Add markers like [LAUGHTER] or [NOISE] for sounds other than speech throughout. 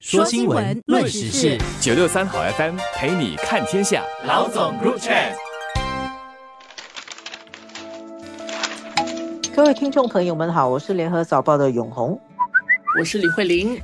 说新闻，论时事，九六三好 FM 陪你看天下。老总 Group Chat，各位听众朋友们好，我是联合早报的永红，我是李慧玲。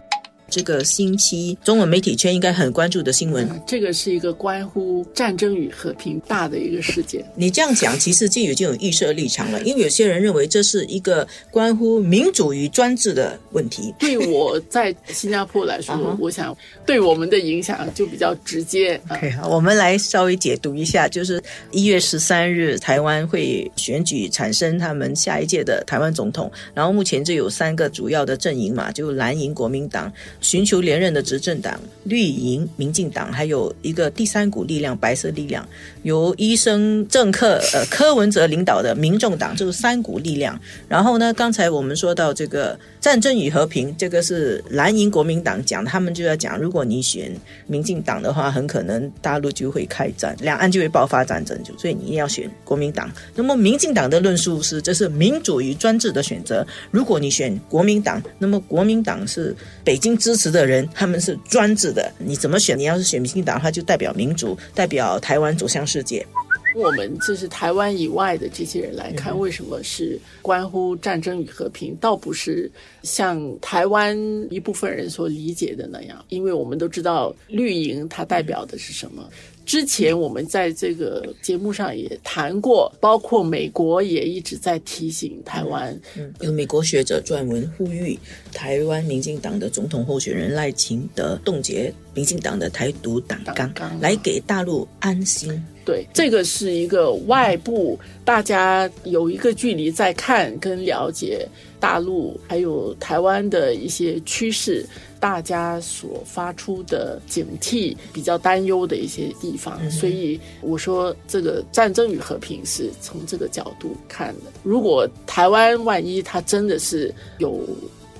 这个星期中文媒体圈应该很关注的新闻，这个是一个关乎战争与和平大的一个事件。你这样讲，其实就已经有预设立场了，因为有些人认为这是一个关乎民主与专制的问题。对我在新加坡来说，[LAUGHS] 我想对我们的影响就比较直接。OK，好，我们来稍微解读一下，就是一月十三日台湾会选举产生他们下一届的台湾总统，然后目前就有三个主要的阵营嘛，就蓝营、国民党。寻求连任的执政党绿营、民进党，还有一个第三股力量——白色力量，由医生政客呃柯文哲领导的民众党，这是三股力量。然后呢，刚才我们说到这个战争与和平，这个是蓝营国民党讲，他们就要讲，如果你选民进党的话，很可能大陆就会开战，两岸就会爆发战争，就所以你一定要选国民党。那么民进党的论述是，这是民主与专制的选择。如果你选国民党，那么国民党是北京支持的人，他们是专制的。你怎么选？你要是选民进党的话，就代表民主，代表台湾走向世界。我们就是台湾以外的这些人来看，为什么是关乎战争与和平？倒不是像台湾一部分人所理解的那样，因为我们都知道绿营它代表的是什么。之前我们在这个节目上也谈过，包括美国也一直在提醒台湾。有美国学者撰文呼吁台湾民进党的总统候选人赖清德冻结民进党的台独党纲，来给大陆安心。对，这个是一个外部大家有一个距离在看跟了解大陆还有台湾的一些趋势。大家所发出的警惕、比较担忧的一些地方，所以我说这个战争与和平是从这个角度看的。如果台湾万一它真的是有，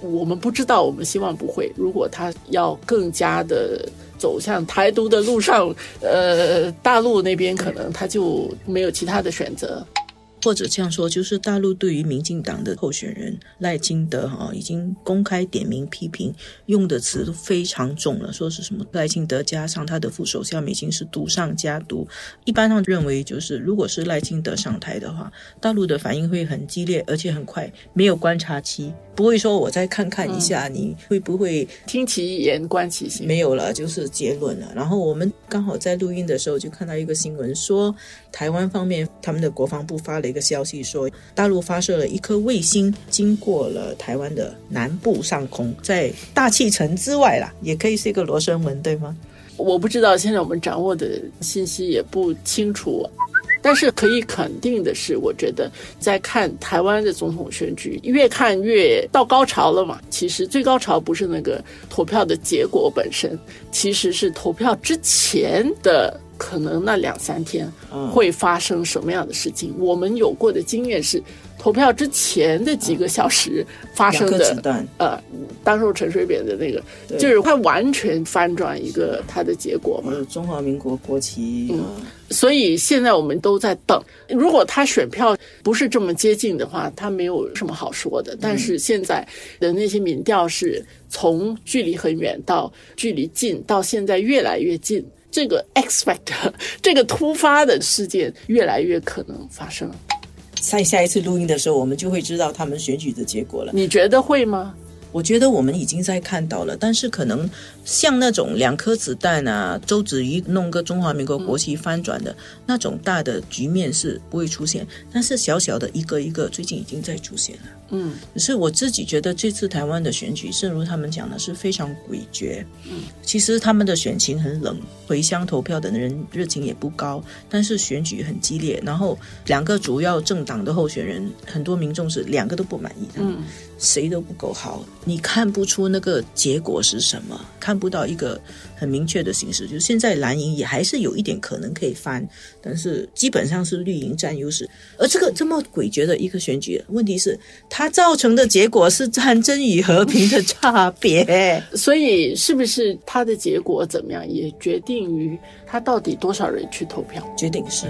我们不知道，我们希望不会。如果它要更加的走向台独的路上，呃，大陆那边可能他就没有其他的选择。或者这样说，就是大陆对于民进党的候选人赖清德哈，已经公开点名批评，用的词都非常重了，说是什么赖清德加上他的副手下已经是毒上加毒。一般上认为，就是如果是赖清德上台的话，大陆的反应会很激烈，而且很快，没有观察期，不会说我再看看一下，你会不会听其言观其行？没有了，就是结论了。然后我们刚好在录音的时候就看到一个新闻，说台湾方面他们的国防部发了一个。个消息说，大陆发射了一颗卫星，经过了台湾的南部上空，在大气层之外啦，也可以是一个罗生门，对吗？我不知道，现在我们掌握的信息也不清楚，但是可以肯定的是，我觉得在看台湾的总统选举，越看越到高潮了嘛。其实最高潮不是那个投票的结果本身，其实是投票之前的。可能那两三天会发生什么样的事情？我们有过的经验是，投票之前的几个小时发生的，呃，当时候陈水扁的那个，就是他完全翻转一个他的结果嘛。中华民国国旗。嗯，所以现在我们都在等。如果他选票不是这么接近的话，他没有什么好说的。但是现在的那些民调是从距离很远到距离近，到现在越来越近。这个 expect [LAUGHS] 这个突发的事件越来越可能发生。在下一次录音的时候，我们就会知道他们选举的结果了。你觉得会吗？我觉得我们已经在看到了，但是可能像那种两颗子弹啊，周子瑜弄个中华民国国旗翻转的那种大的局面是不会出现，但是小小的一个一个，最近已经在出现了。嗯，可是我自己觉得这次台湾的选举，正如他们讲的，是非常诡谲。嗯，其实他们的选情很冷，回乡投票的人热情也不高，但是选举很激烈。然后两个主要政党的候选人，很多民众是两个都不满意的，嗯，谁都不够好，你看不出那个结果是什么，看不到一个很明确的形式。就现在蓝营也还是有一点可能可以翻，但是基本上是绿营占优势。而这个这么诡谲的一个选举，问题是。它造成的结果是战争与和平的 [LAUGHS] 差别，所以是不是它的结果怎么样，也决定于它到底多少人去投票，决定是。